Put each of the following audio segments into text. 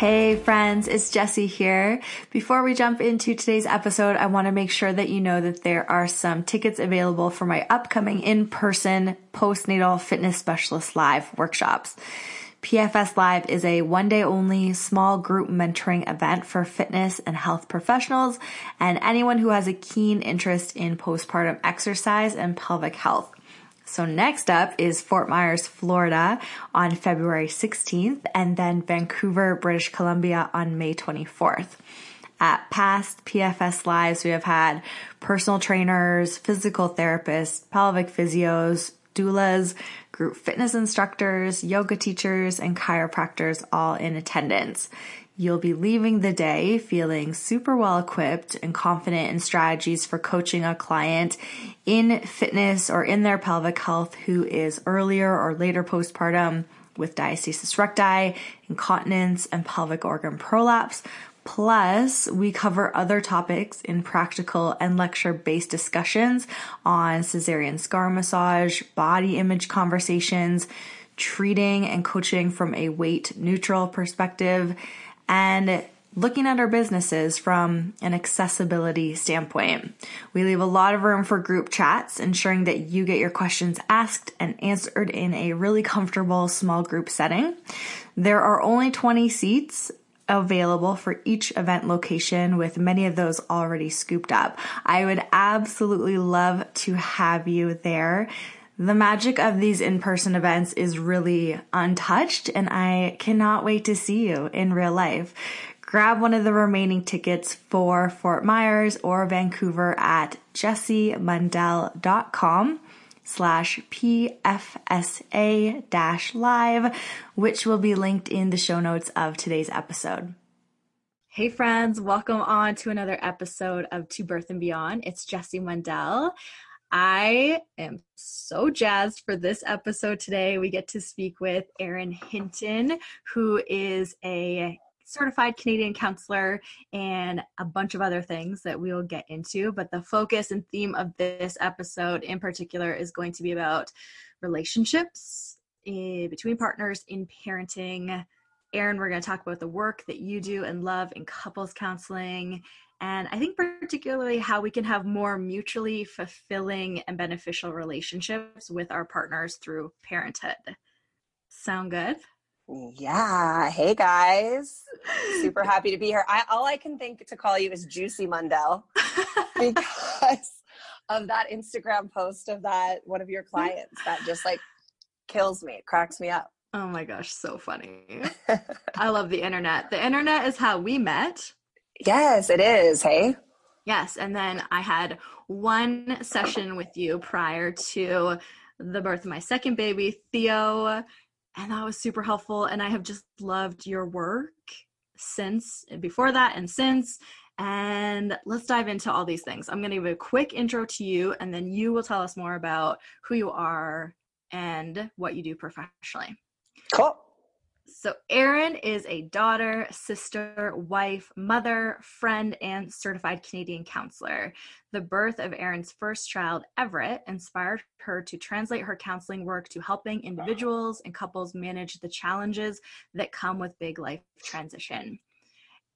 Hey friends, it's Jessie here. Before we jump into today's episode, I want to make sure that you know that there are some tickets available for my upcoming in-person postnatal fitness specialist live workshops. PFS Live is a one day only small group mentoring event for fitness and health professionals and anyone who has a keen interest in postpartum exercise and pelvic health. So next up is Fort Myers, Florida on February 16th and then Vancouver, British Columbia on May 24th. At past PFS Lives, we have had personal trainers, physical therapists, pelvic physios, doulas, group fitness instructors, yoga teachers, and chiropractors all in attendance. You'll be leaving the day feeling super well equipped and confident in strategies for coaching a client in fitness or in their pelvic health who is earlier or later postpartum with diastasis recti, incontinence, and pelvic organ prolapse, Plus, we cover other topics in practical and lecture based discussions on cesarean scar massage, body image conversations, treating and coaching from a weight neutral perspective, and looking at our businesses from an accessibility standpoint. We leave a lot of room for group chats, ensuring that you get your questions asked and answered in a really comfortable small group setting. There are only 20 seats available for each event location with many of those already scooped up. I would absolutely love to have you there. The magic of these in-person events is really untouched and I cannot wait to see you in real life. Grab one of the remaining tickets for Fort Myers or Vancouver at jessiemundell.com slash PFSA dash live, which will be linked in the show notes of today's episode. Hey friends, welcome on to another episode of To Birth and Beyond. It's Jessie Mundell. I am so jazzed for this episode today. We get to speak with Erin Hinton, who is a certified Canadian counselor, and a bunch of other things that we will get into. But the focus and theme of this episode in particular is going to be about relationships eh, between partners in parenting. Erin, we're going to talk about the work that you do and love in couples counseling. And I think, particularly, how we can have more mutually fulfilling and beneficial relationships with our partners through parenthood. Sound good? Yeah. Hey guys. Super happy to be here. I all I can think to call you is Juicy Mundell because of that Instagram post of that one of your clients that just like kills me. It cracks me up. Oh my gosh, so funny. I love the internet. The internet is how we met. Yes, it is. Hey. Yes, and then I had one session with you prior to the birth of my second baby, Theo, and that was super helpful and i have just loved your work since before that and since and let's dive into all these things. I'm going to give a quick intro to you and then you will tell us more about who you are and what you do professionally. Cool so, Erin is a daughter, sister, wife, mother, friend, and certified Canadian counselor. The birth of Erin's first child, Everett, inspired her to translate her counseling work to helping individuals and couples manage the challenges that come with big life transition.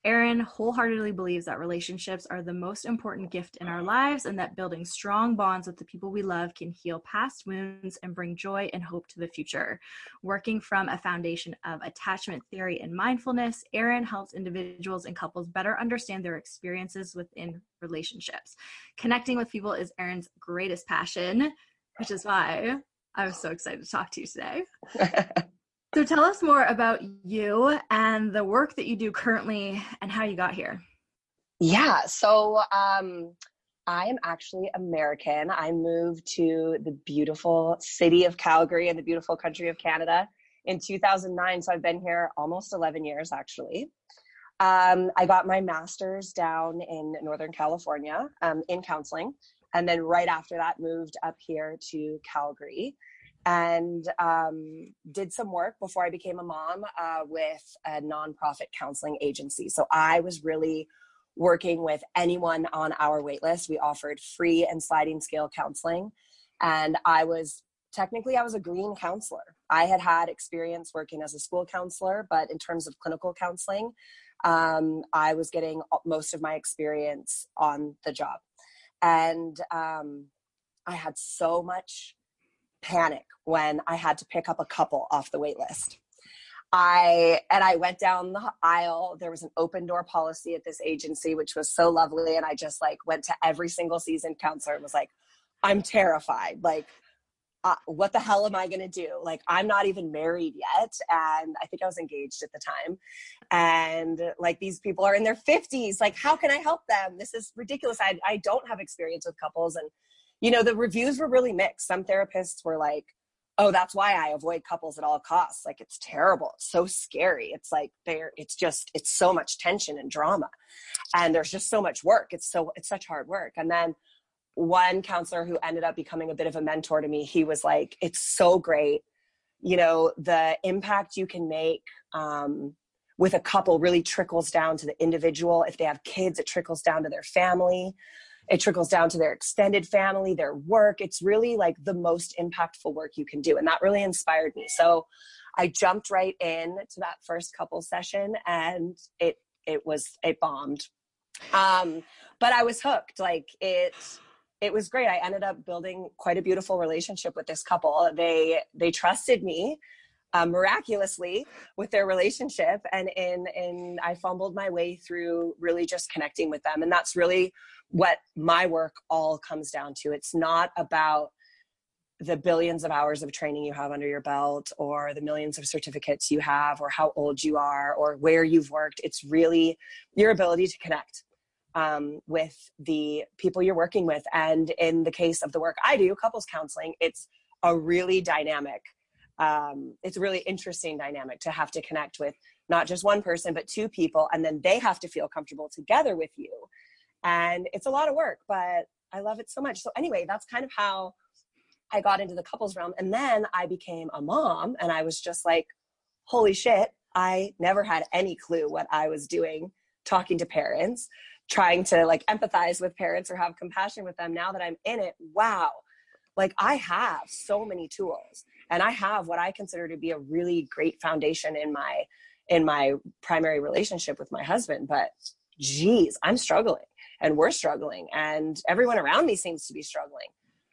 Erin wholeheartedly believes that relationships are the most important gift in our lives and that building strong bonds with the people we love can heal past wounds and bring joy and hope to the future. Working from a foundation of attachment theory and mindfulness, Erin helps individuals and couples better understand their experiences within relationships. Connecting with people is Erin's greatest passion, which is why I was so excited to talk to you today. So tell us more about you and the work that you do currently and how you got here. Yeah, so um, I am actually American. I moved to the beautiful city of Calgary in the beautiful country of Canada in 2009. So I've been here almost 11 years actually. Um, I got my master's down in Northern California um, in counseling. And then right after that, moved up here to Calgary and um, did some work before I became a mom uh, with a nonprofit counseling agency. So I was really working with anyone on our waitlist. We offered free and sliding scale counseling. And I was technically, I was a green counselor. I had had experience working as a school counselor, but in terms of clinical counseling, um, I was getting most of my experience on the job. And um, I had so much panic when I had to pick up a couple off the wait list. I and I went down the aisle. There was an open door policy at this agency, which was so lovely. And I just like went to every single season counselor and was like, I'm terrified. Like, uh, what the hell am I going to do? Like, I'm not even married yet. And I think I was engaged at the time. And like, these people are in their 50s. Like, how can I help them? This is ridiculous. I, I don't have experience with couples. And you know, the reviews were really mixed. Some therapists were like, oh, that's why I avoid couples at all costs. Like it's terrible. It's so scary. It's like there, it's just, it's so much tension and drama. And there's just so much work. It's so, it's such hard work. And then one counselor who ended up becoming a bit of a mentor to me, he was like, it's so great. You know, the impact you can make um, with a couple really trickles down to the individual. If they have kids, it trickles down to their family it trickles down to their extended family their work. It's really like the most impactful work you can do and that really inspired me. So i jumped right in to that first couple session and it it was it bombed. Um but i was hooked. Like it it was great. I ended up building quite a beautiful relationship with this couple. They they trusted me uh, miraculously with their relationship and in in i fumbled my way through really just connecting with them and that's really what my work all comes down to. It's not about the billions of hours of training you have under your belt or the millions of certificates you have or how old you are or where you've worked. It's really your ability to connect um, with the people you're working with. And in the case of the work i do couples counseling it's a really dynamic um, it's a really interesting dynamic to have to connect with not just one person but two people and then they have to feel comfortable together with you and it's a lot of work but i love it so much. So anyway that's kind of how i got into the couples realm. And then i became a mom and i was just like holy shit i never had any clue what i was doing talking to parents trying to like empathize with parents or have compassion with them. Now that i'm in it wow. Like i have so many tools and i have what i consider to be a really great foundation in my in my primary relationship with my husband. But geez i'm struggling and we're struggling and everyone around me seems to be struggling.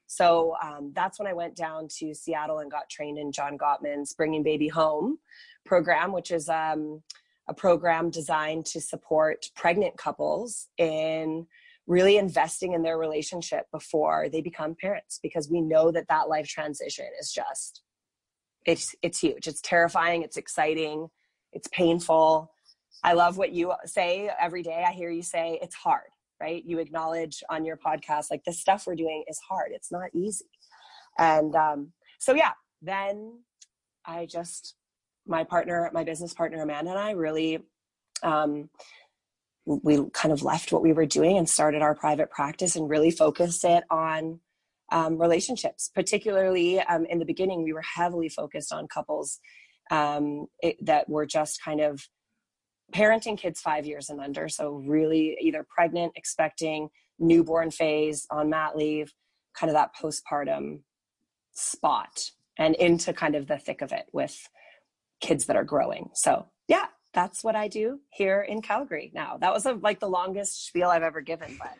So um, that's when i went down to seattle and got trained in john gottman's bringing baby home program which is um, a program designed to support pregnant couples in really investing in their relationship before they become parents because we know that that life transition is just it's it's huge. It's terrifying. It's exciting. It's painful. I love what you say every day. I hear you say it's hard right? You acknowledge on your podcast like the stuff we're doing is hard. It's not easy. And um, so yeah then i just my partner my business partner amanda and i really um, we kind of left what we were doing and started our private practice and really focused it on um, relationships. Particularly um, in the beginning, we were heavily focused on couples um, it, that were just kind of parenting kids five years and under. So, really, either pregnant, expecting, newborn phase, on mat leave, kind of that postpartum spot, and into kind of the thick of it with kids that are growing. So, yeah, that's what I do here in Calgary now. That was a, like the longest spiel I've ever given, but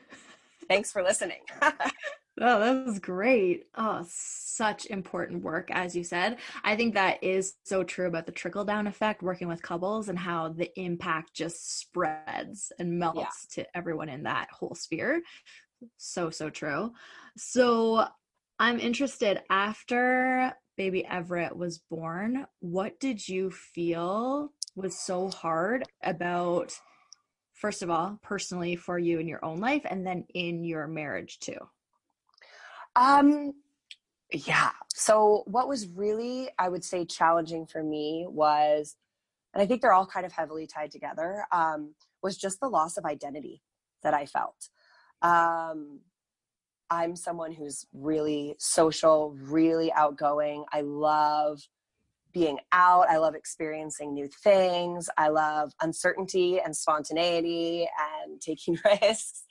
thanks for listening. Oh, that was great. Oh, such important work, as you said. I think that is so true about the trickle down effect working with couples and how the impact just spreads and melts yeah. to everyone in that whole sphere. So, so true. So, I'm interested after baby Everett was born, what did you feel was so hard about, first of all, personally for you in your own life and then in your marriage too? Um, yeah. So what was really, I would say, challenging for me was, and I think they're all kind of heavily tied together, um, was just the loss of identity that I felt. Um, I'm someone who's really social, really outgoing. I love being out. I love experiencing new things. I love uncertainty and spontaneity and taking risks.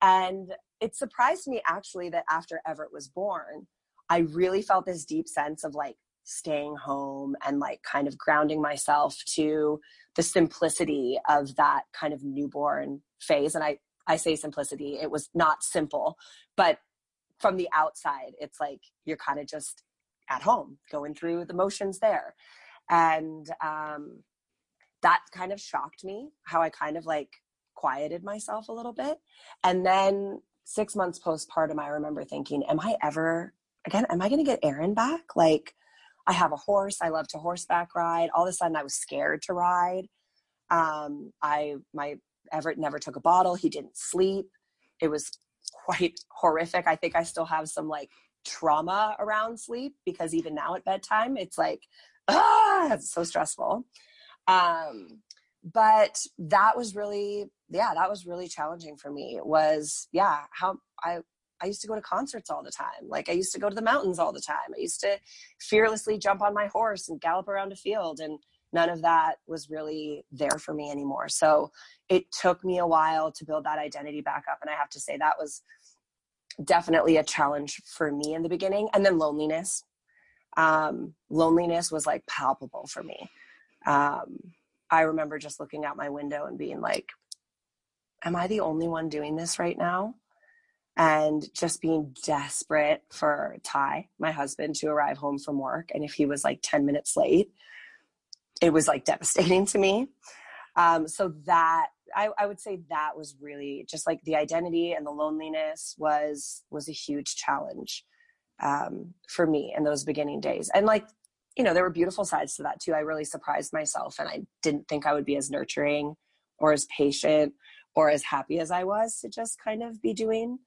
And it surprised me actually that after Everett was born, I really felt this deep sense of like staying home and like kind of grounding myself to the simplicity of that kind of newborn phase. And I, I say simplicity, it was not simple, but from the outside, it's like you're kind of just at home going through the motions there. And um, that kind of shocked me how I kind of like quieted myself a little bit. And then six months postpartum, I remember thinking, am I ever, again, am I going to get Erin back? Like, I have a horse. I love to horseback ride. All of a sudden, I was scared to ride. Um, I, my Everett never took a bottle. He didn't sleep. It was quite horrific. I think I still have some like trauma around sleep because even now at bedtime, it's like, ah, it's so stressful. Um, but that was really yeah that was really challenging for me was yeah how i i used to go to concerts all the time. Like i used to go to the mountains all the time. I used to fearlessly jump on my horse and gallop around a field and none of that was really there for me anymore. So it took me a while to build that identity back up and i have to say that was definitely a challenge for me in the beginning and then loneliness. Um, loneliness was like palpable for me. Um, I remember just looking out my window and being like, am I the only one doing this right now? And just being desperate for Ty, my husband, to arrive home from work. And if he was like 10 minutes late, it was like devastating to me. Um, so that I, I would say that was really just like the identity and the loneliness was was a huge challenge um, for me in those beginning days. And like you know, there were beautiful sides to that too. I really surprised myself and I didn't think I would be as nurturing or as patient or as happy as I was to just kind of be doing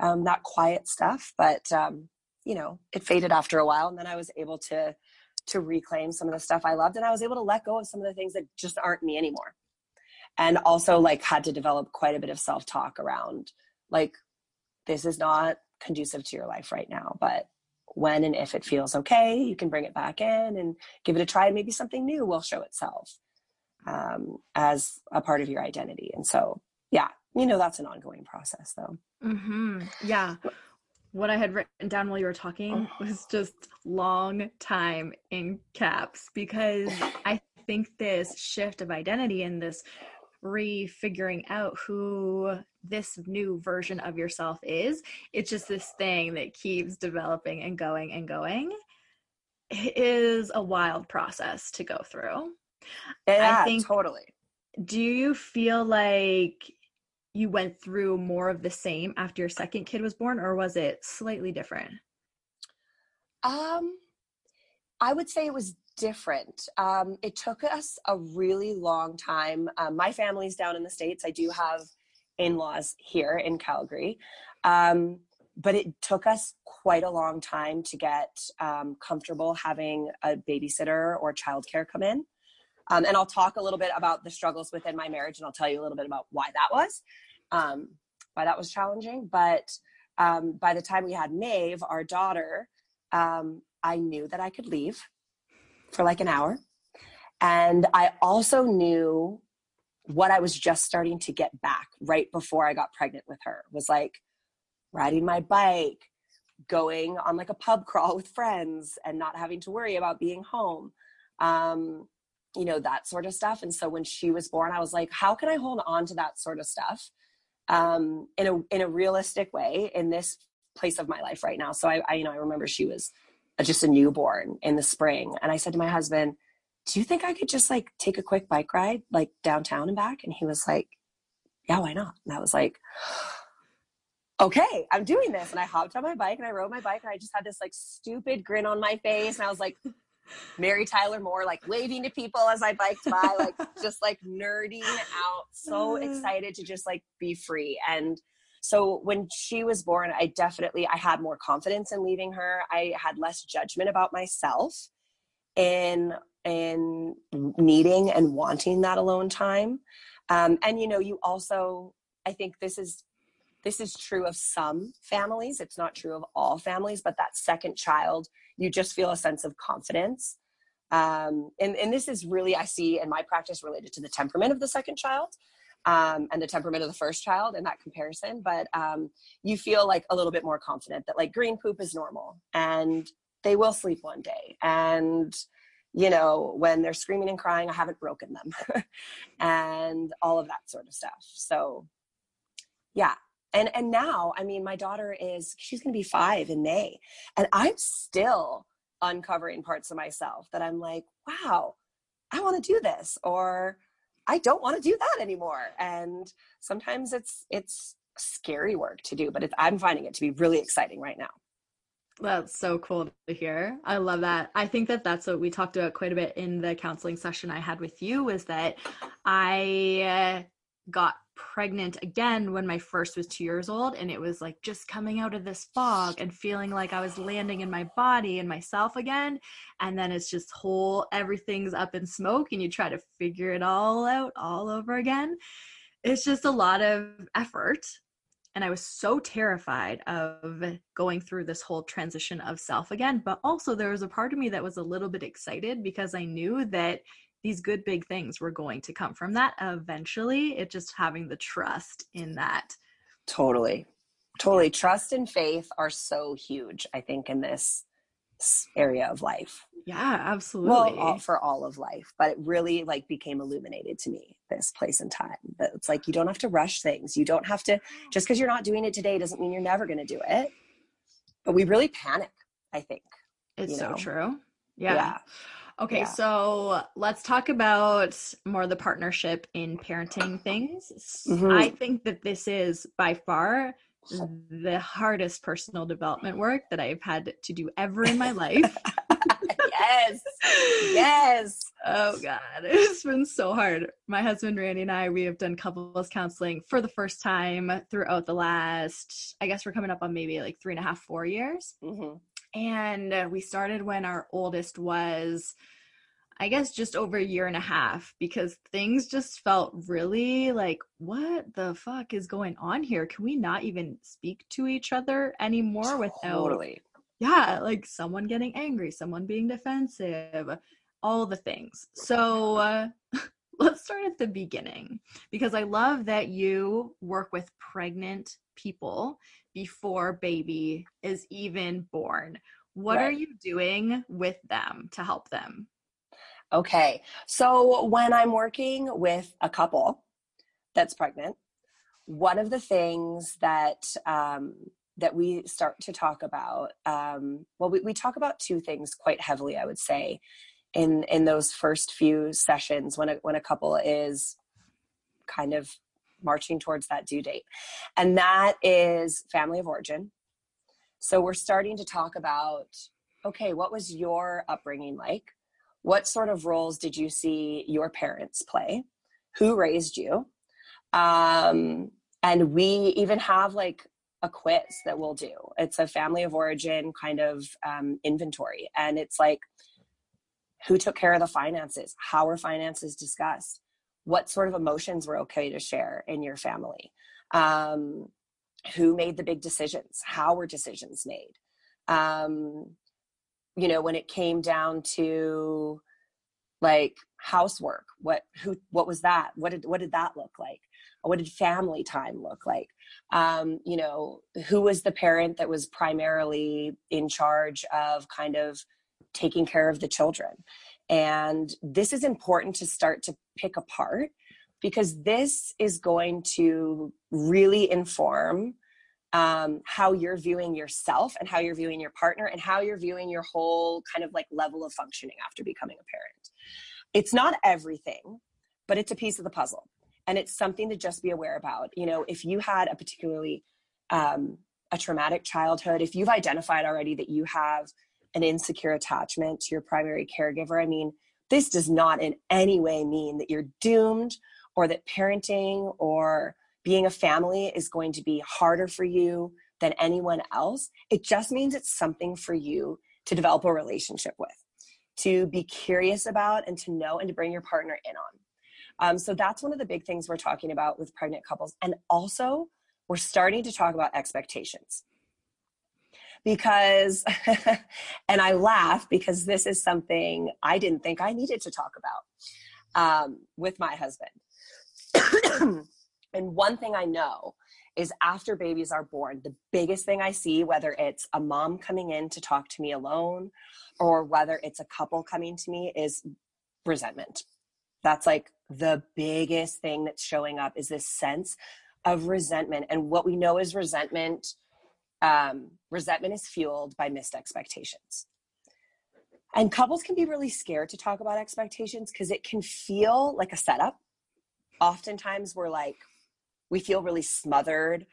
um, that quiet stuff. But, um, you know, it faded after a while. And then I was able to, to reclaim some of the stuff I loved. And I was able to let go of some of the things that just aren't me anymore. And also like had to develop quite a bit of self-talk around like, this is not conducive to your life right now, but when and if it feels okay, you can bring it back in and give it a try. Maybe something new will show itself um, as a part of your identity. And so, yeah, you know, that's an ongoing process though. Mm-hmm. Yeah. What I had written down while you were talking oh. was just long time in caps because I think this shift of identity and this refiguring out who this new version of yourself is. It's just this thing that keeps developing and going and going. It is a wild process to go through. Yeah, I think, totally. Do you feel like you went through more of the same after your second kid was born, or was it slightly different? Um, I would say it was different. Um, it took us a really long time. Um, my family's down in the States. I do have in laws here in Calgary. Um, but it took us quite a long time to get um, comfortable having a babysitter or childcare come in. Um, and I'll talk a little bit about the struggles within my marriage and I'll tell you a little bit about why that was, um, why that was challenging. But by the time we had Maeve, our daughter, I knew that I could leave for like an hour. And I also knew what I was just starting to get back right before I got pregnant with her was like riding my bike, going on like a pub crawl with friends and not having to worry about being home. Um, you know, that sort of stuff. And so when she was born, I was like, how can I hold on to that sort of stuff um, in a in a realistic way in this place of my life right now? So I, I, you know, I remember she was just a newborn in the spring, and I said to my husband, "Do you think I could just like take a quick bike ride like downtown and back?" And he was like, "Yeah, why not?" And I was like. Okay, I'm doing this. And I hopped on my bike and I rode my bike and I just had this like stupid grin on my face. And I was like, Mary Tyler Moore, like waving to people as I biked by, like just like nerding out, so uh. excited to just like be free. And so when she was born, I definitely I had more confidence in leaving her. I had less judgment about myself in in needing and wanting that alone time. Um, and you know, you also I think this is this is true of some families. It's not true of all families, but that second child you just feel a sense of confidence. Um, and, and this is really, I see in my practice related to the temperament of the second child um, and the temperament of the first child in that comparison. But um, you feel like a little bit more confident that like green poop is normal and they will sleep one day. And, you know, when they're screaming and crying, I haven't broken them and all of that sort of stuff. So, yeah, and and now i mean my daughter is she's going to be five in may and i'm still uncovering parts of myself that i'm like wow i want to do this or i don't want to do that anymore and sometimes it's it's scary work to do but i'm finding it to be really exciting right now that's so cool to hear. I love that. I think that that's what we talked about quite a bit in the counseling session I had with you was that I uh, got pregnant again when my first was two years old and it was like just coming out of this fog and feeling like i was landing in my body and myself again. And then it's just whole everything's up in smoke and you try to figure it all out all over again. It's just a lot of effort and i was so terrified of going through this whole transition of self again. But also there was a part of me that was a little bit excited because i knew that these good big things were going to come from that eventually it just having the trust in that. Totally. Totally. Trust and faith are so huge i think in this area of life. Yeah absolutely well all, for all of life but it really like became illuminated to me this place and time that it's like you don't have to rush things. You don't have to just because you're not doing it today doesn't mean you're never going to do it. But we really panic i think it's so know? true. Yeah. yeah. Okay, yeah. so let's talk about more the partnership in parenting things. Mm-hmm. I think that this is by far the hardest personal development work that I've had to do ever in my life. yes. Yes. Oh God. It's been so hard. My husband Randy and I, we have done couples counseling for the first time throughout the last, I guess we're coming up on maybe like three and a half, four years. Mm-hmm. And uh, we started when our oldest was, I guess, just over a year and a half because things just felt really like, what the fuck is going on here? Can we not even speak to each other anymore without. Totally. Yeah, like someone getting angry, someone being defensive, all the things. So, uh, let's start at the beginning because I love that you work with pregnant people before baby is even born. What right. are you doing with them to help them? Okay. So when I'm working with a couple that's pregnant, one of the things that um, that we start to talk about, um, well, we, we talk about two things quite heavily, I would say, in in those first few sessions when a when a couple is kind of marching towards that due date. And that is family of origin. So we're starting to talk about okay, what was your upbringing like? What sort of roles did you see your parents play? Who raised you? Um, and we even have like a quiz that we'll do. It's a family of origin kind of um, inventory. And it's like, who took care of the finances? How were finances discussed? What sort of emotions were okay to share in your family? Um, who made the big decisions? How were decisions made? Um, you know when it came down to like housework what who what was that? What did what did that look like? What did family time look like? Um, you know who was the parent that was primarily in charge of kind of taking care of the children And this is important to start to pick apart because this is going to really inform um, how you're viewing yourself and how you're viewing your partner and how you're viewing your whole kind of like level of functioning after becoming a parent. It's not everything, but it's a piece of the puzzle. And it's something to just be aware about. You know, if you had a particularly um, a traumatic childhood, if you've identified already that you have an insecure attachment to your primary caregiver, I mean, this does not in any way mean that you're doomed or that parenting or being a family is going to be harder for you than anyone else. It just means it's something for you to develop a relationship with, to be curious about, and to know and to bring your partner in on. Um, so that's one of the big things we're talking about with pregnant couples. And also, we're starting to talk about expectations. Because, and I laugh because this is something I didn't think I needed to talk about um, with my husband. and one thing I know is after babies are born, the biggest thing I see, whether it's a mom coming in to talk to me alone or whether it's a couple coming to me, is resentment. That's like the biggest thing that's showing up is this sense of resentment. And what we know is resentment. Um, resentment is fueled by missed expectations. And couples can be really scared to talk about expectations because it can feel like a setup. Oftentimes, we're like, we feel really smothered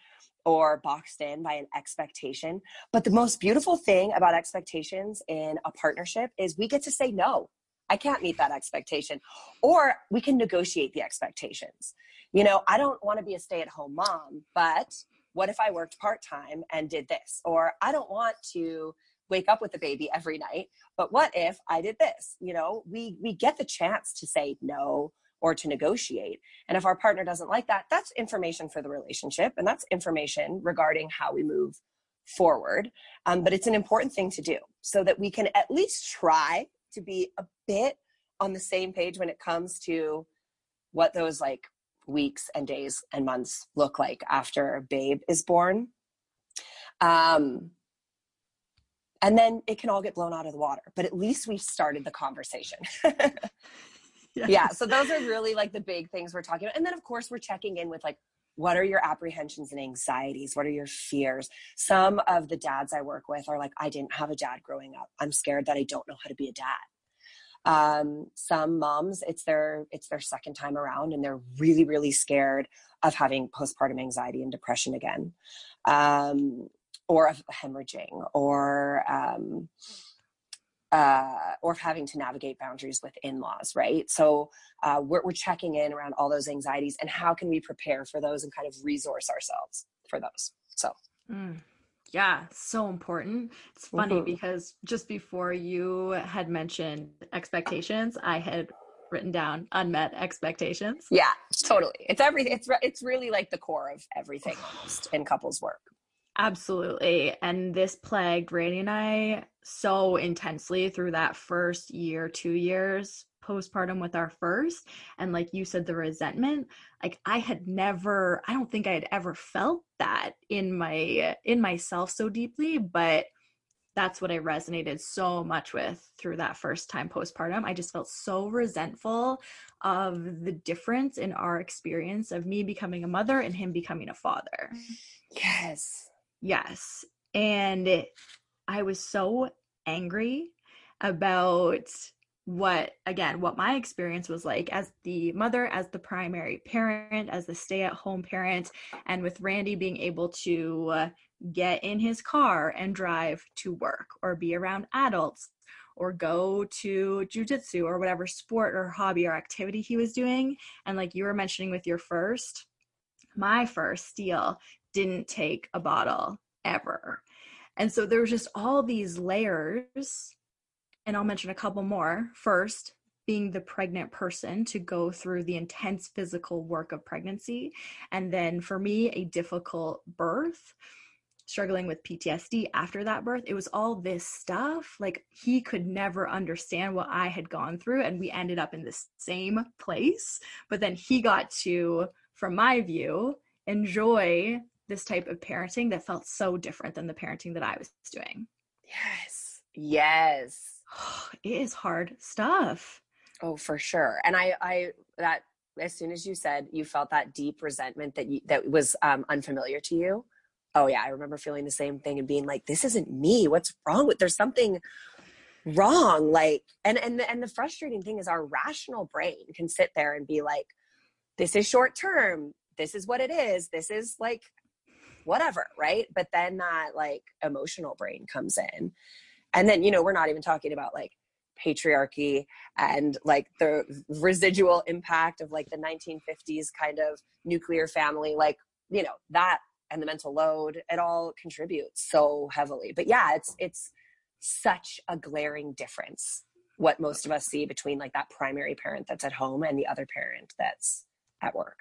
or boxed in by an expectation. But the most beautiful thing about expectations in a partnership is we get to say no. I can't meet that expectation. Or we can negotiate the expectations you know, I don't want to be a stay at home mom, but what if I worked part time and did this? Or I don't want to wake up with the baby every night, but what if I did this? You know, we we get the chance to say no or to negotiate. And if our partner doesn't like that, that's information for the relationship and that's information regarding how we move forward. Um, but it's an important thing to do so that we can at least try to be a bit on the same page when it comes to what those like weeks and days and months look like after a babe is born. Um, and then it can all get blown out of the water, but at least we've started the conversation. yes. Yeah. So those are really like the big things we're talking about. And then of course we're checking in with like, what are your apprehensions and anxieties? What are your fears? Some of the dads I work with are like, I didn't have a dad growing up. I'm scared that I don't know how to be a dad. Um, some moms, it's their it's their second time around, and they're really really scared of having postpartum anxiety and depression again, um, or of hemorrhaging, or um, uh, or having to navigate boundaries with in-laws, right? So uh, we're, we're checking in around all those anxieties and how can we prepare for those and kind of resource ourselves for those. So. Mm. Yeah, so important. It's funny mm-hmm. because just before you had mentioned expectations, I had written down unmet expectations. Yeah, totally. It's everything. It's it's really like the core of everything almost in couples work. Absolutely. And this plagued Randy and I so intensely through that first year, two years postpartum with our first and like you said the resentment like i had never i don't think i had ever felt that in my in myself so deeply but that's what i resonated so much with through that first time postpartum. I just felt so resentful of the difference in our experience of me becoming a mother and him becoming a father. Yes. Yes. And it, i was so angry about what again what my experience was like as the mother as the primary parent as the stay at home parent and with randy being able to uh, get in his car and drive to work or be around adults or go to jujitsu or whatever sport or hobby or activity he was doing. And like you were mentioning with your first my first Steele didn't take a bottle ever. And so there was just all these layers and I'll mention a couple more. First, being the pregnant person to go through the intense physical work of pregnancy. And then for me, a difficult birth, struggling with PTSD after that birth. It was all this stuff. Like he could never understand what I had gone through. And we ended up in the same place. But then he got to, from my view, enjoy this type of parenting that felt so different than the parenting that I was doing. Yes. Yes it is hard stuff. Oh, for sure. And I, I, that as soon as you said you felt that deep resentment that you, that was um, unfamiliar to you. Oh yeah, I remember feeling the same thing and being like, this isn't me. What's wrong with, there's something wrong. Like, and, and, and the frustrating thing is our rational brain can sit there and be like, this is short term. This is what it is. This is like whatever, right? But then that like emotional brain comes in. And then, you know, we're not even talking about like patriarchy and like the residual impact of like the 1950s kind of nuclear family, like, you know, that and the mental load, it all contributes so heavily. But yeah, it's, it's such a glaring difference what most of us see between like that primary parent that's at home and the other parent that's at work.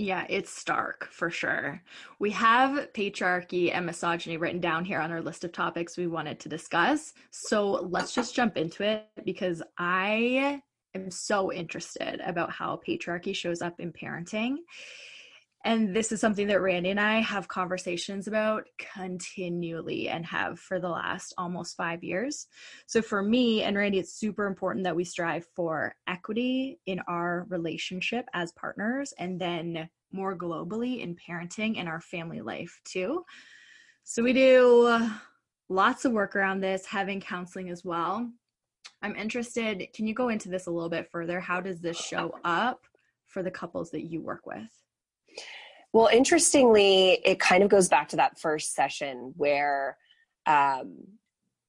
Yeah, it's stark for sure. We have patriarchy and misogyny written down here on our list of topics we wanted to discuss. So let's just jump into it because I am so interested about how patriarchy shows up in parenting. And this is something that Randy and I have conversations about continually and have for the last almost five years. So, for me and Randy, it's super important that we strive for equity in our relationship as partners and then more globally in parenting and our family life too. So, we do lots of work around this, having counseling as well. I'm interested, can you go into this a little bit further? How does this show up for the couples that you work with? Well, interestingly, it kind of goes back to that first session where um,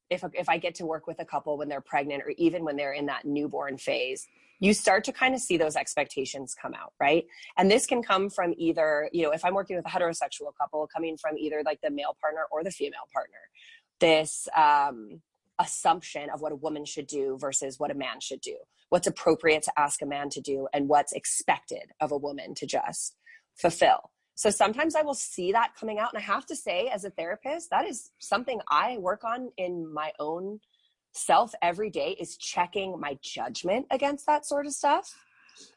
if, if I get to work with a couple when they're pregnant or even when they're in that newborn phase, you start to kind of see those expectations come out, right? And this can come from either, you know, if I'm working with a heterosexual couple, coming from either like the male partner or the female partner, this um, assumption of what a woman should do versus what a man should do, what's appropriate to ask a man to do, and what's expected of a woman to just fulfill. So sometimes I will see that coming out. And I have to say, as a therapist, that is something I work on in my own self every day is checking my judgment against that sort of stuff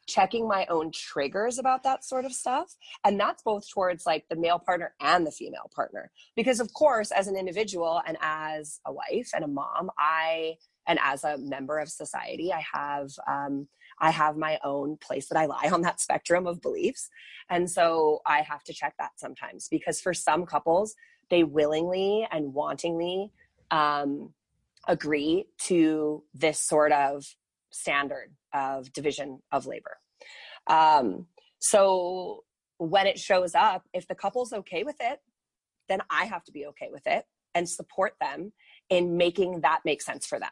checking my own triggers about that sort of stuff and that's both towards like the male partner and the female partner because of course as an individual and as a wife and a mom i and as a member of society i have um, I have my own place that I lie on that spectrum of beliefs. And so I have to check that sometimes because for some couples, they willingly and wantingly um, agree to this sort of standard of division of labor. Um, so when it shows up, if the couple's okay with it, then I have to be okay with it and support them in making that make sense for them.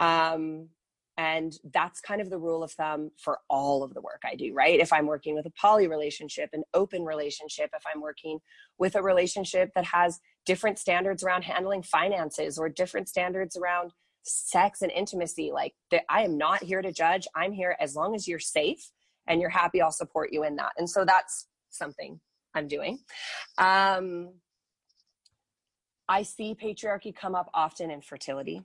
Um, and that's kind of the rule of thumb for all of the work I do, right? If I'm working with a poly relationship, an open relationship, if I'm working with a relationship that has different standards around handling finances or different standards around sex and intimacy, like I am not here to judge. I'm here as long as you're safe and you're happy, I'll support you in that. And so that's something I'm doing. Um, I see patriarchy come up often in fertility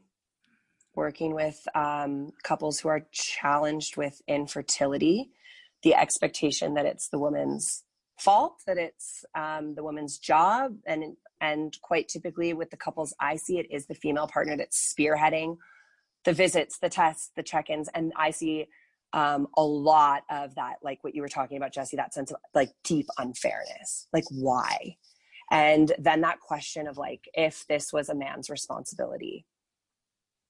working with um, couples who are challenged with infertility, the expectation that it's the woman's fault, that it's um, the woman's job, and and quite typically with the couples I see, it is the female partner that's spearheading the visits, the tests, the check-ins, and I see um, a lot of that, like what you were talking about, Jessie, that sense of like deep unfairness, like why, and then that question of like if this was a man's responsibility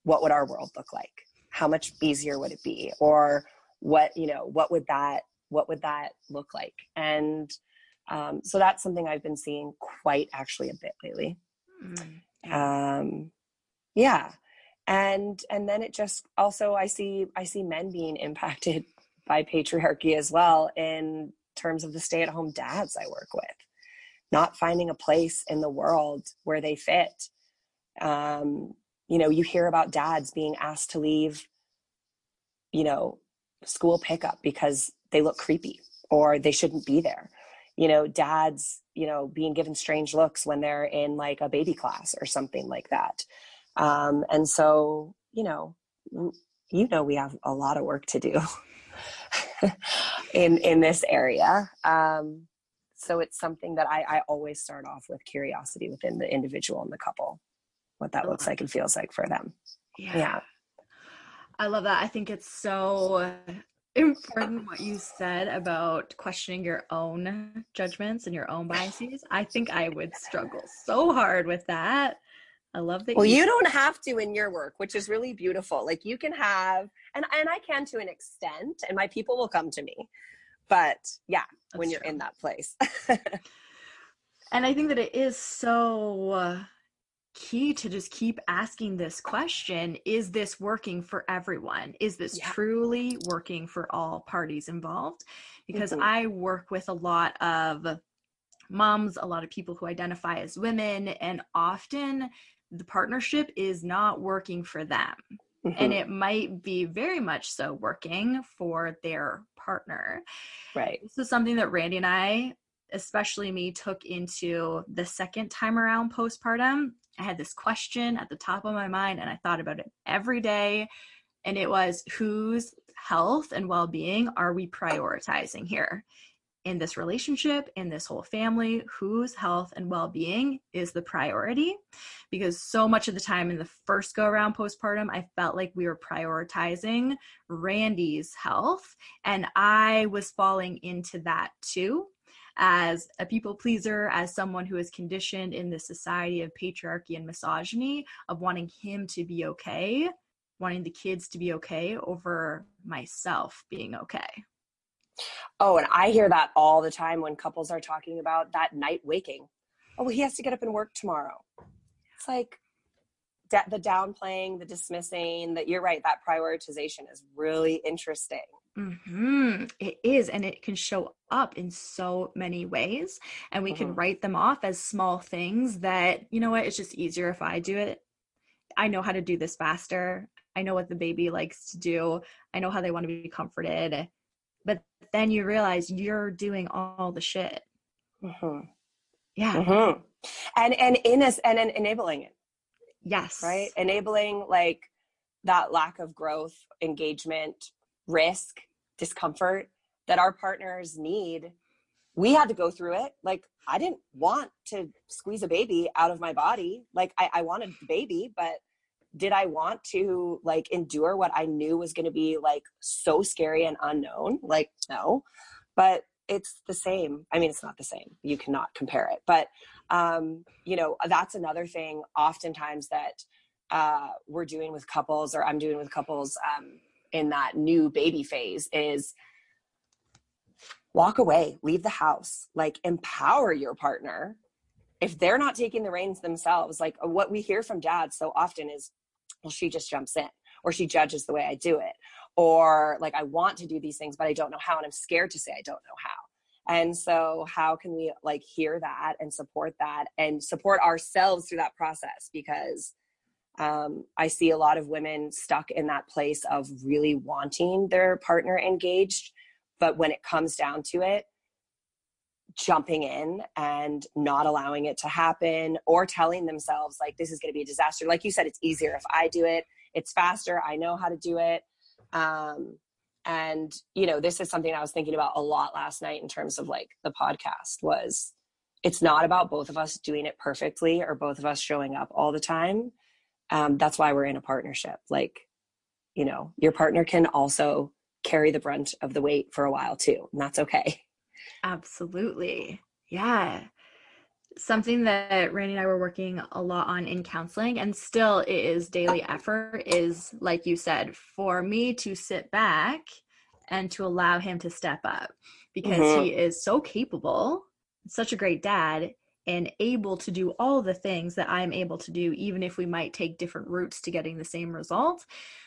what would our world look like? How much easier would it be? Or what, you know, what would that, what would that look like? And um, so that's something I've been seeing quite actually a bit lately. Mm-hmm. Um, yeah. And, and then it just also, I see, I see men being impacted by patriarchy as well in terms of the stay at home dads I work with, not finding a place in the world where they fit. Um, you know you hear about dads being asked to leave you know school pickup because they look creepy or they shouldn't be there. You know dads you know being given strange looks when they're in like a baby class or something like that. Um, and so you know you know we have a lot of work to do in in this area. Um, so it's something that I, I always start off with curiosity within the individual and the couple what that looks like and feels like for them. Yeah. yeah. I love that. I think it's so important what you said about questioning your own judgments and your own biases. I think I would struggle so hard with that. I love that. Well, you, you don't have to in your work, which is really beautiful. Like you can have, and and I can to an extent, and my people will come to me. But yeah, That's when you're true. in that place. and I think that it is so key to just keep asking this question is this working for everyone is this yeah. truly working for all parties involved because mm-hmm. i work with a lot of moms a lot of people who identify as women and often the partnership is not working for them mm-hmm. and it might be very much so working for their partner right this is something that randy and i especially me took into the second time around postpartum I had this question at the top of my mind and I thought about it every day. And it was whose health and well being are we prioritizing here? In this relationship, in this whole family, whose health and well being is the priority? Because so much of the time in the first go around postpartum, I felt like we were prioritizing Randy's health, and I was falling into that too as a people pleaser, as someone who is conditioned in the society of patriarchy and misogyny, of wanting him to be okay, wanting the kids to be okay over myself being okay. Oh, and I hear that all the time when couples are talking about that night waking. Oh, well, he has to get up and work tomorrow. It's like the downplaying, the dismissing, that you're right, that prioritization is really interesting. Mm-hmm. It is, and it can show up in so many ways. And we mm-hmm. can write them off as small things that, you know what, it's just easier if I do it. I know how to do this faster. I know what the baby likes to do. I know how they want to be comforted. But then you realize you're doing all the shit. Mm-hmm. Yeah. Mm-hmm. And and in and, and enabling it. Yes. Right? Enabling like that lack of growth, engagement, risk discomfort that our partners need we had to go through it. Like i didn't want to squeeze a baby out of my body. Like i, I wanted the baby but did i want to like endure what i knew was going to be like so scary and unknown? Like no. But it's the same. I mean it's not the same. You cannot compare it. But um you know that's another thing oftentimes that uh we're doing with couples or i'm doing with couples um in that new baby phase is walk away, leave the house, like empower your partner. If they're not taking the reins themselves, like uh, what we hear from dads so often is, well, she just jumps in or she judges the way I do it. Or like, I want to do these things, but I don't know how. And I'm scared to say I don't know how. And so, how can we like hear that and support that and support ourselves through that process? Because um, I see a lot of women stuck in that place of really wanting their partner engaged. But when it comes down to it, jumping in and not allowing it to happen or telling themselves like this is going to be a disaster. Like you said it's easier if i do it. It's faster. I know how to do it. Um, and you know this is something i was thinking about a lot last night in terms of like the podcast was it's not about both of us doing it perfectly or both of us showing up all the time um, that's why we're in a partnership like you know your partner can also carry the brunt of the weight for a while too and that's okay. Absolutely. Yeah. Something that randy and i were working a lot on in counseling and still it is daily effort is like you said for me to sit back and to allow him to step up because mm-hmm. he is so capable such a great dad and able to do all the things that I'm able to do, even if we might take different routes to getting the same result.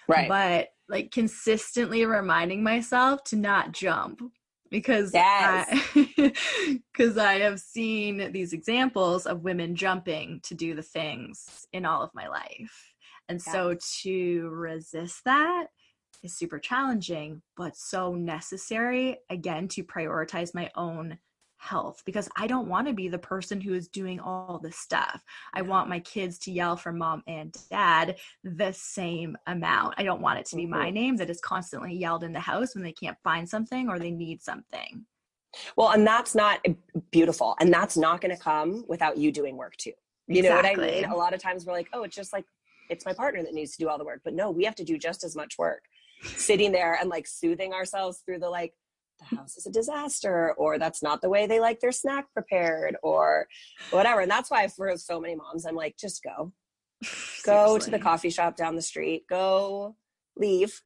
Right. But like consistently reminding myself to not jump because yes. I, cause I have seen these examples of women jumping to do the things in all of my life. And yes. so to resist that is super challenging, but so necessary again to prioritize my own health because I don't want to be the person who is doing all this stuff. I want my kids to yell for mom and dad the same amount. I don't want it to be my mm-hmm. name that is constantly yelled in the house when they can't find something or they need something. Well, and that's not beautiful. And that's not going to come without you doing work too. You exactly. know what I mean? A lot of times we're like, oh, it's just like it's my partner that needs to do all the work. But no, we have to do just as much work sitting there and like soothing ourselves through the like, the house is a disaster or that's not the way they like their snack prepared or whatever. And that's why for so many moms, I'm like, just go. Go to the coffee shop down the street. Go leave.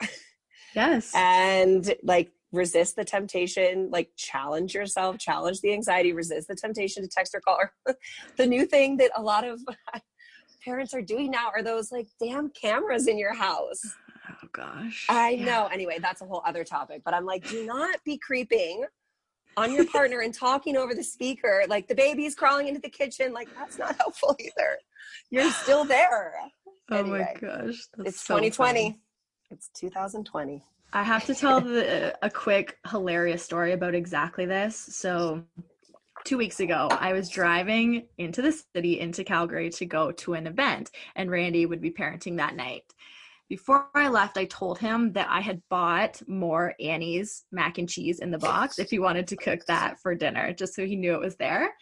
Yes. and like resist the temptation, like challenge yourself, challenge the anxiety, resist the temptation to text or call. The new thing that a lot of parents are doing now are those like damn cameras in your house. Gosh. I yeah. know. Anyway, that's a whole other topic, but I'm like, do not be creeping on your partner and talking over the speaker. Like the baby's crawling into the kitchen. Like that's not helpful either. You're still there. Oh anyway, my gosh. it's so 2020. Funny. It's 2020. I have to tell the, a quick hilarious story about exactly this. So, two weeks ago, I was driving into the city, into Calgary, to go to an event, and Randy would be parenting that night. Before I left, I told him that I had bought more Annie's mac and cheese in the box if he wanted to cook that for dinner, just so he knew it was there.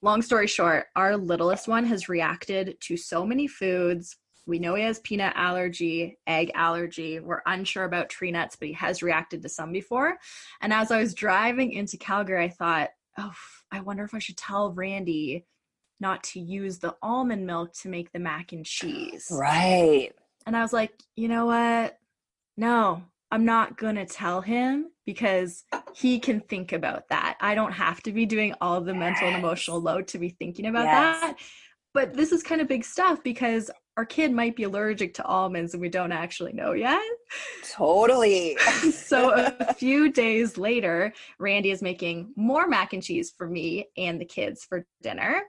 Long story short, our littlest one has reacted to so many foods we know he has peanut allergy, egg allergy. We're unsure about tree nuts, but he has reacted to some before. And as I was driving into Calgary, I thought, oh, I wonder if I should tell Randy not to use the almond milk to make the mac and cheese. Right. And I was like, you know what? No, I'm not going to tell him because he can think about that. I don't have to be doing all the yes. mental and emotional load to be thinking about yes. that. But this is kind of big stuff because our kid might be allergic to almonds and we don't actually know yet. Totally. so a few days later, Randy is making more mac and cheese for me and the kids for dinner.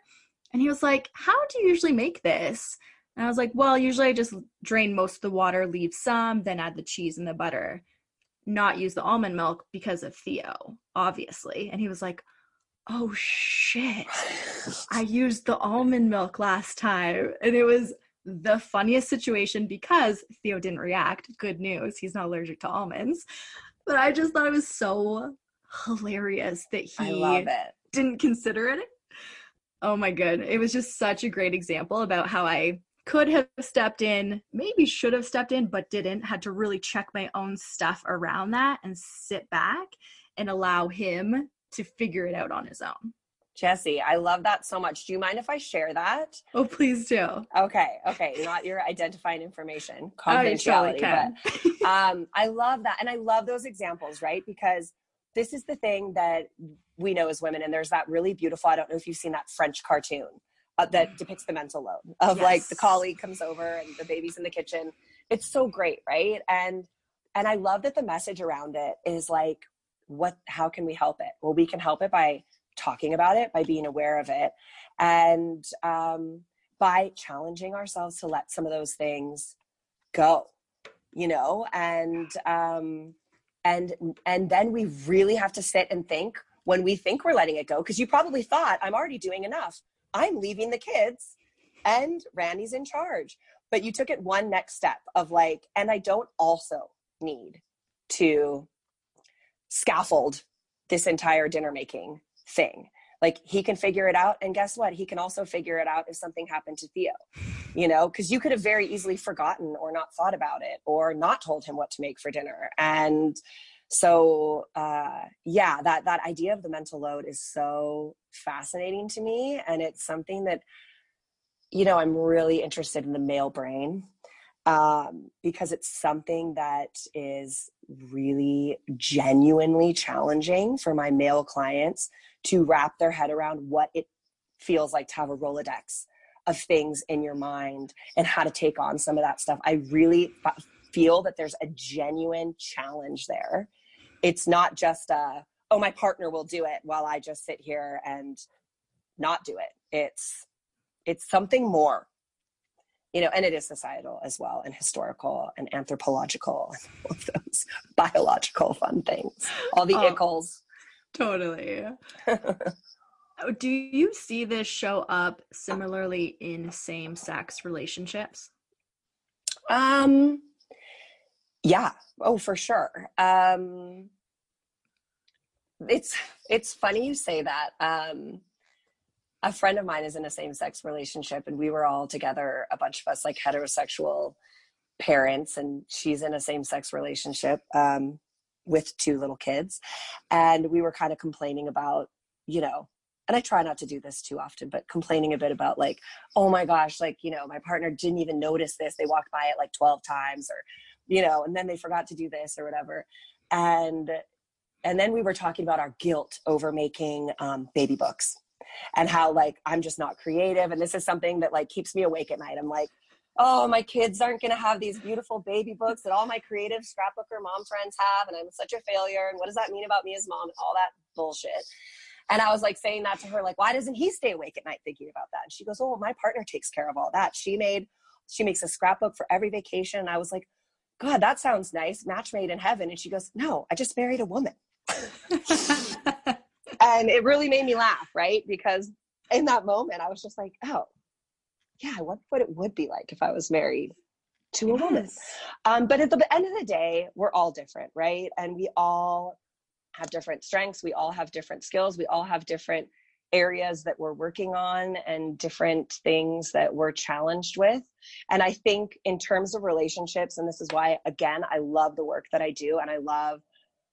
And he was like, How do you usually make this? And I was like, Well, usually I just drain most of the water, leave some, then add the cheese and the butter, not use the almond milk because of Theo, obviously. And he was like, Oh shit. I used the almond milk last time. And it was the funniest situation because Theo didn't react. Good news, he's not allergic to almonds. But I just thought it was so hilarious that he didn't consider it. Oh my god, it was just such a great example about how I could have stepped in, maybe should have stepped in, but didn't. Had to really check my own stuff around that and sit back and allow him to figure it out on his own. Jessie, I love that so much. Do you mind if I share that? Oh, please do. Okay, okay. Not your identifying information, confidentiality. Oh, but, um, I love that. And I love those examples, right? Because this is the thing that we know as women, and there's that really beautiful, I don't know if you've seen that French cartoon uh, that depicts the mental load of yes. like the colleague comes over and the baby's in the kitchen. It's so great, right? And and I love that the message around it is like, what how can we help it? Well, we can help it by talking about it, by being aware of it, and um, by challenging ourselves to let some of those things go, you know, and um, and and then we really have to sit and think when we think we're letting it go, because you probably thought I'm already doing enough. I'm leaving the kids, and Randy's in charge. But you took it one next step of like, and I don't also need to scaffold this entire dinner making thing like he can figure it out and guess what he can also figure it out if something happened to theo you know because you could have very easily forgotten or not thought about it or not told him what to make for dinner and so uh, yeah that that idea of the mental load is so fascinating to me and it's something that you know i'm really interested in the male brain um, because it's something that is really genuinely challenging for my male clients to wrap their head around what it feels like to have a Rolodex of things in your mind and how to take on some of that stuff. I really feel that there's a genuine challenge there. It's not just a, oh, my partner will do it while I just sit here and not do it. It's it's something more you know, and it is societal as well, and historical and anthropological, and all of those biological fun things, all the oh, ickles. Totally. Oh, do you see this show up similarly in same sex relationships? Um, yeah. Oh, for sure. Um, it's it's funny you say that. Um, a friend of mine is in a same-sex relationship and we were all together a bunch of us like heterosexual parents and she's in a same-sex relationship um, with two little kids and we were kind of complaining about you know and i try not to do this too often but complaining a bit about like oh my gosh like you know my partner didn't even notice this they walked by it like 12 times or you know and then they forgot to do this or whatever. And and then we were talking about our guilt over making um, baby books and how like i'm just not creative. And this is something that like keeps me awake at night. I'm like oh my kids aren't going to have these beautiful baby books that all my creative scrapbooker mom friends have and i'm such a failure. And what does that mean about me as mom? And all that bullshit. And i was like saying that to her like why doesn't he stay awake at night thinking about that? And she goes oh my partner takes care of all that. She made she makes a scrapbook for every vacation. And i was like god that sounds nice match made in heaven and she goes no i just married a woman and it really made me laugh, right? Because in that moment, I was just like, oh, yeah, I wonder what it would be like if I was married to a yes. woman. Um, but at the end of the day, we're all different, right? And we all have different strengths. We all have different skills. We all have different areas that we're working on and different things that we're challenged with. And I think, in terms of relationships, and this is why, again, I love the work that I do and I love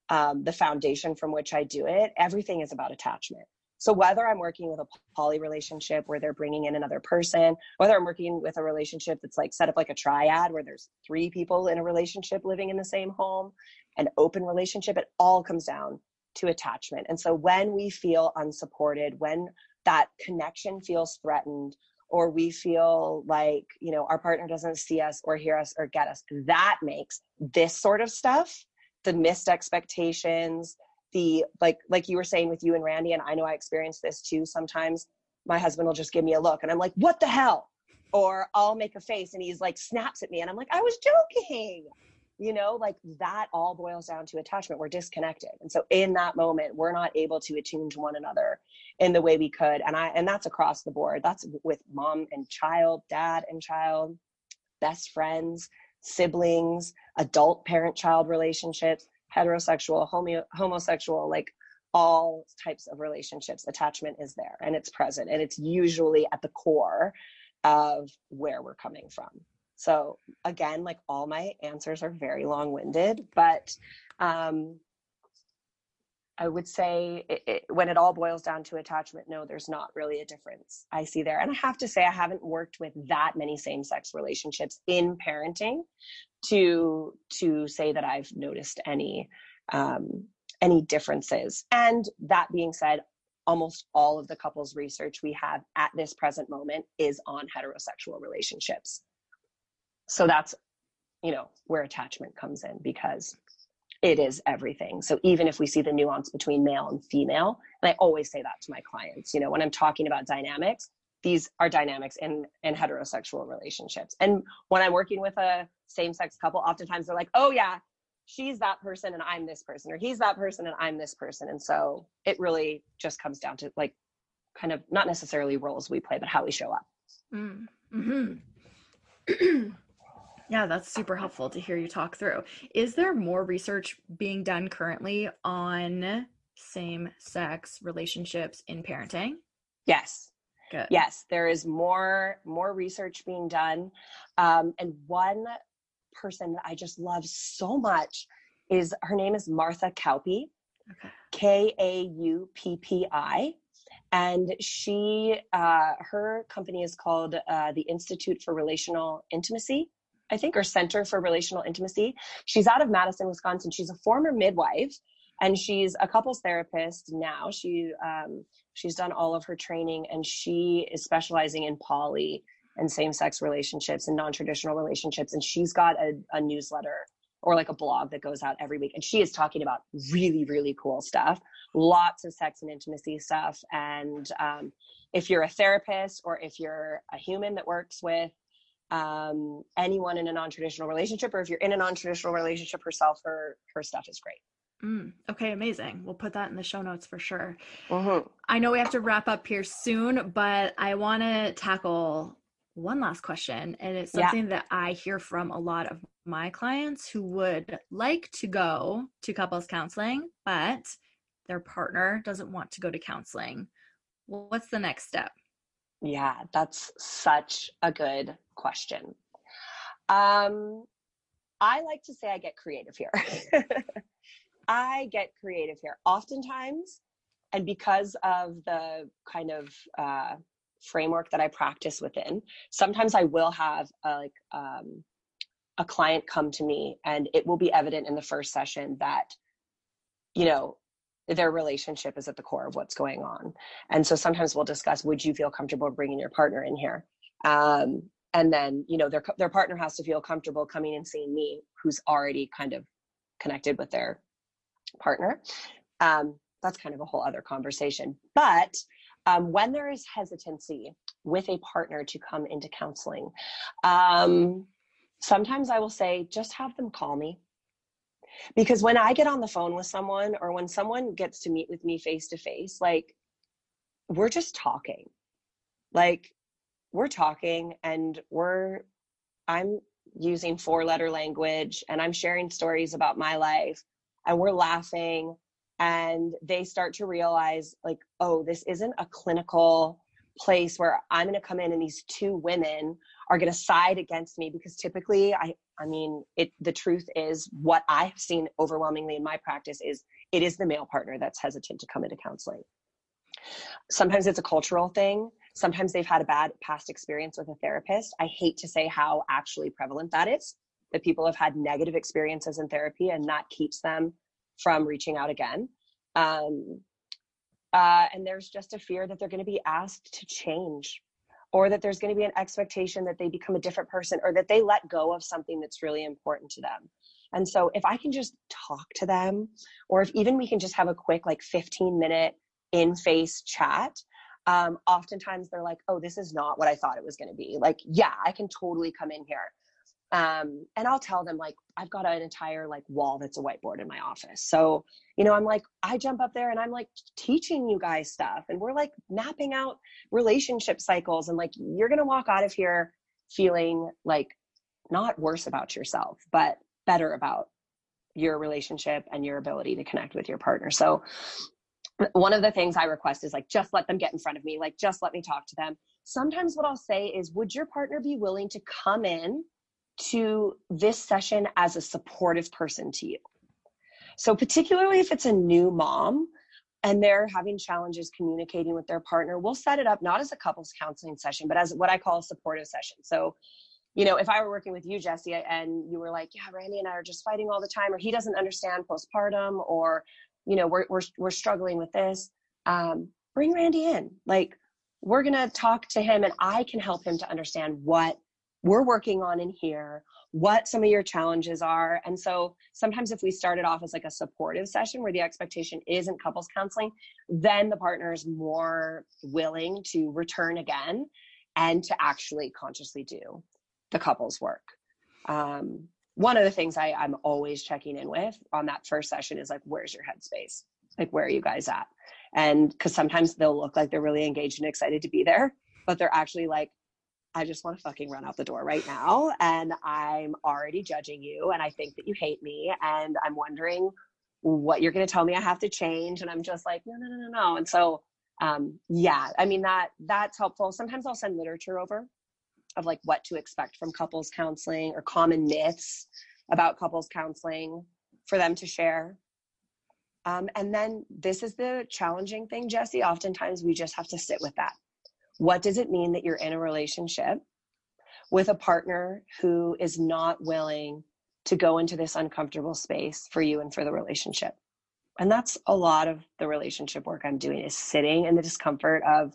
um, the foundation from which I do it, everything is about attachment. So whether I'm working with a poly relationship where they're bringing in another person, whether I'm working with a relationship that's like set up like a triad where there's three people in a relationship living in the same home, an open relationship, it all comes down to attachment. And so when we feel unsupported, when that connection feels threatened, or we feel like, you know, our partner doesn't see us or hear us or get us, that makes this sort of stuff the missed expectations the like like you were saying with you and randy and i know i experienced this too sometimes my husband will just give me a look and i'm like what the hell or i'll make a face and he's like snaps at me and i'm like i was joking you know like that all boils down to attachment we're disconnected and so in that moment we're not able to attune to one another in the way we could and i and that's across the board that's with mom and child dad and child best friends siblings, adult parent child relationships, heterosexual, homo- homosexual, like all types of relationships. Attachment is there and it's present and it's usually at the core of where we're coming from. So, again, like all my answers are very long winded, but um, I would say it, it, when it all boils down to attachment, no, there's not really a difference I see there. And I have to say, I haven't worked with that many same sex relationships in parenting to to say that I've noticed any um, any differences. And that being said, almost all of the couples research we have at this present moment is on heterosexual relationships. So that's you know where attachment comes in because it is everything. So even if we see the nuance between male and female, and I always say that to my clients, you know, when I'm talking about dynamics, these are dynamics in in heterosexual relationships. And when I'm working with a same-sex couple, oftentimes they're like, "Oh yeah, she's that person and I'm this person, or he's that person and I'm this person." And so it really just comes down to like kind of not necessarily roles we play, but how we show up. Mm. hmm Yeah, that's super helpful to hear you talk through. Is there more research being done currently on same sex relationships in parenting? Yes. Good. Yes, there is more more research being done. Um, and one person that I just love so much is her name is Martha Kauppi. K A U P P I and she uh, her company is called uh, the institute for relational intimacy I think, or Center for Relational Intimacy. She's out of Madison, Wisconsin. She's a former midwife and she's a couples therapist now. She um, she's done all of her training and she is specializing in poly and same-sex relationships and non-traditional relationships. And she's got a, a newsletter or like a blog that goes out every week. And she is talking about really, really cool stuff, lots of sex and intimacy stuff. And um, if you're a therapist or if you're a human that works with um, anyone in a non-traditional relationship or if you're in a non-traditional relationship herself her her stuff is great mm, okay amazing we'll put that in the show notes for sure mm-hmm. i know we have to wrap up here soon but i want to tackle one last question and it's something yeah. that i hear from a lot of my clients who would like to go to couples counseling but their partner doesn't want to go to counseling what's the next step? Yeah, that's such a good question. Um, I like to say I get creative here. I get creative here. Oftentimes, and because of the kind of uh, framework that I practice within, sometimes I will have a, like um, a client come to me, and it will be evident in the first session that, you know, their relationship is at the core of what's going on. And so sometimes we'll discuss: Would you feel comfortable bringing your partner in here? Um, and then you know their their partner has to feel comfortable coming and seeing me, who's already kind of connected with their partner. Um, that's kind of a whole other conversation. But um, when there is hesitancy with a partner to come into counseling, um, sometimes I will say, just have them call me. Because when I get on the phone with someone or when someone gets to meet with me face to face, like we're just talking. Like we're talking and we're, I'm using four letter language and I'm sharing stories about my life and we're laughing and they start to realize like oh this isn't a clinical place where i'm going to come in and these two women are going to side against me because typically i i mean it the truth is what i've seen overwhelmingly in my practice is it is the male partner that's hesitant to come into counseling. Sometimes it's a cultural thing. Sometimes they've had a bad past experience with a therapist. I hate to say how actually prevalent that is that people have had negative experiences in therapy and that keeps them from reaching out again. Um, uh, and there's just a fear that they're going to be asked to change or that there's going to be an expectation that they become a different person or that they let go of something that's really important to them. And so if I can just talk to them, or if even we can just have a quick, like 15 minute in face chat, um, oftentimes they're like, oh, this is not what I thought it was going to be. Like, yeah, I can totally come in here um, and i'll tell them like i've got an entire like wall that's a whiteboard in my office. So you know i'm like i jump up there and i'm like teaching you guys stuff and we're like mapping out relationship cycles and like you're gonna walk out of here feeling like not worse about yourself but better about your relationship and your ability to connect with your partner. So one of the things i request is like just let them get in front of me like just let me talk to them. Sometimes what i'll say is would your partner be willing to come in to this session as a supportive person to you. So, particularly if it's a new mom and they're having challenges communicating with their partner, we'll set it up not as a couples counseling session, but as what I call a supportive session. So, you know, if I were working with you, Jessie, and you were like, yeah, Randy and I are just fighting all the time, or he doesn't understand postpartum, or, you know, we're, we're, we're struggling with this, um, bring Randy in. Like, we're going to talk to him and I can help him to understand what we're working on in here what some of your challenges are. And so sometimes if we started off as like a supportive session where the expectation isn't couples counseling then the partner is more willing to return again and to actually consciously do the couples work. Um, one of the things I, i'm always checking in with on that first session is like where's your headspace? Like where are you guys at? And because sometimes they'll look like they're really engaged and excited to be there but they're actually like I just want to fucking run out the door right now. And I'm already judging you. And I think that you hate me. And I'm wondering what you're going to tell me I have to change. And I'm just like, no, no, no, no, no. And so, um, yeah, I mean, that, that's helpful. Sometimes I'll send literature over of like what to expect from couples counseling or common myths about couples counseling for them to share. Um, and then this is the challenging thing, Jessie. Oftentimes we just have to sit with that what does it mean that you're in a relationship with a partner who is not willing to go into this uncomfortable space for you and for the relationship? And that's a lot of the relationship work I'm doing is sitting in the discomfort of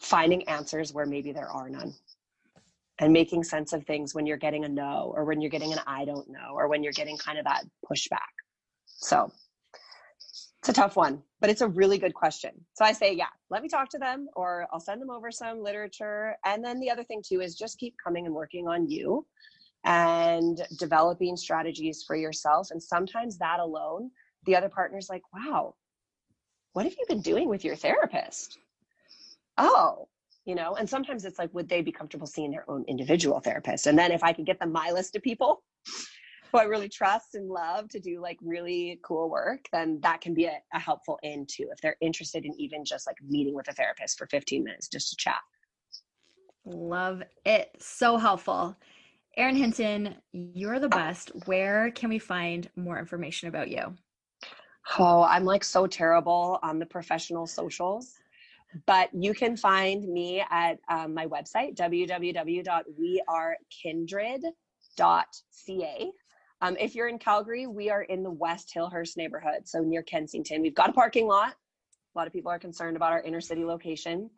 finding answers where maybe there are none and making sense of things when you're getting a no or when you're getting an I don't know or when you're getting kind of that pushback. So it's a tough one, but it's a really good question. So I say, yeah, let me talk to them or I'll send them over some literature. And then the other thing too is just keep coming and working on you and developing strategies for yourself. And sometimes that alone, the other partner's like, wow, what have you been doing with your therapist? Oh, you know, and sometimes it's like, would they be comfortable seeing their own individual therapist? And then if I could get them my list of people who I really trust and love to do like really cool work, then that can be a, a helpful in too. If they're interested in even just like meeting with a therapist for 15 minutes just to chat. Love it. So helpful. Erin Hinton, you're the best. Where can we find more information about you? Oh, I'm like so terrible on the professional socials, but you can find me at um, my website, www.wearekindred.ca. Um, if you're in Calgary, we are in the West Hillhurst neighborhood, so near Kensington. We've got a parking lot. A lot of people are concerned about our inner city location.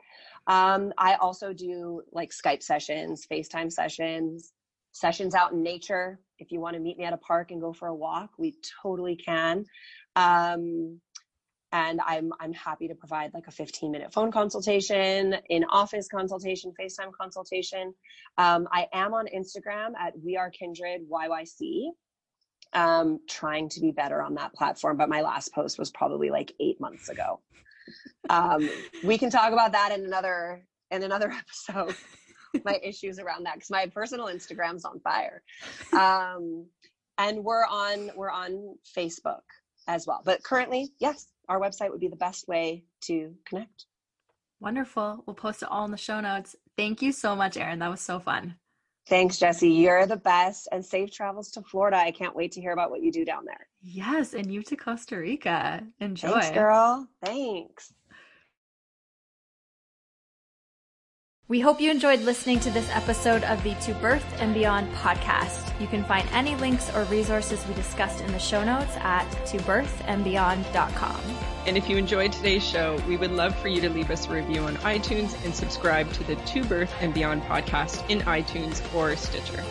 Um, I also do like Skype sessions, FaceTime sessions, sessions out in nature. If you want to meet me at a park and go for a walk, we totally can. Um, and I'm I'm happy to provide like a 15 minute phone consultation, in office consultation, FaceTime consultation. Um, I am on Instagram at We Are Kindred YYC. Um, trying to be better on that platform, but my last post was probably like eight months ago. Um, we can talk about that in another in another episode. my issues around that because my personal Instagram's on fire. Um, and we're on we're on Facebook as well. But currently, yes, our website would be the best way to connect. Wonderful. We'll post it all in the show notes. Thank you so much, Erin. That was so fun. Thanks, Jessie. You're the best and safe travels to Florida. I can't wait to hear about what you do down there. Yes, and you to Costa Rica. Enjoy. Thanks, girl. Thanks. We hope you enjoyed listening to this episode of the To Birth and Beyond podcast. You can find any links or resources we discussed in the show notes at tobirthandbeyond.com. And if you enjoyed today's show, we would love for you to leave us a review on iTunes and subscribe to the To Birth and Beyond podcast in iTunes or Stitcher.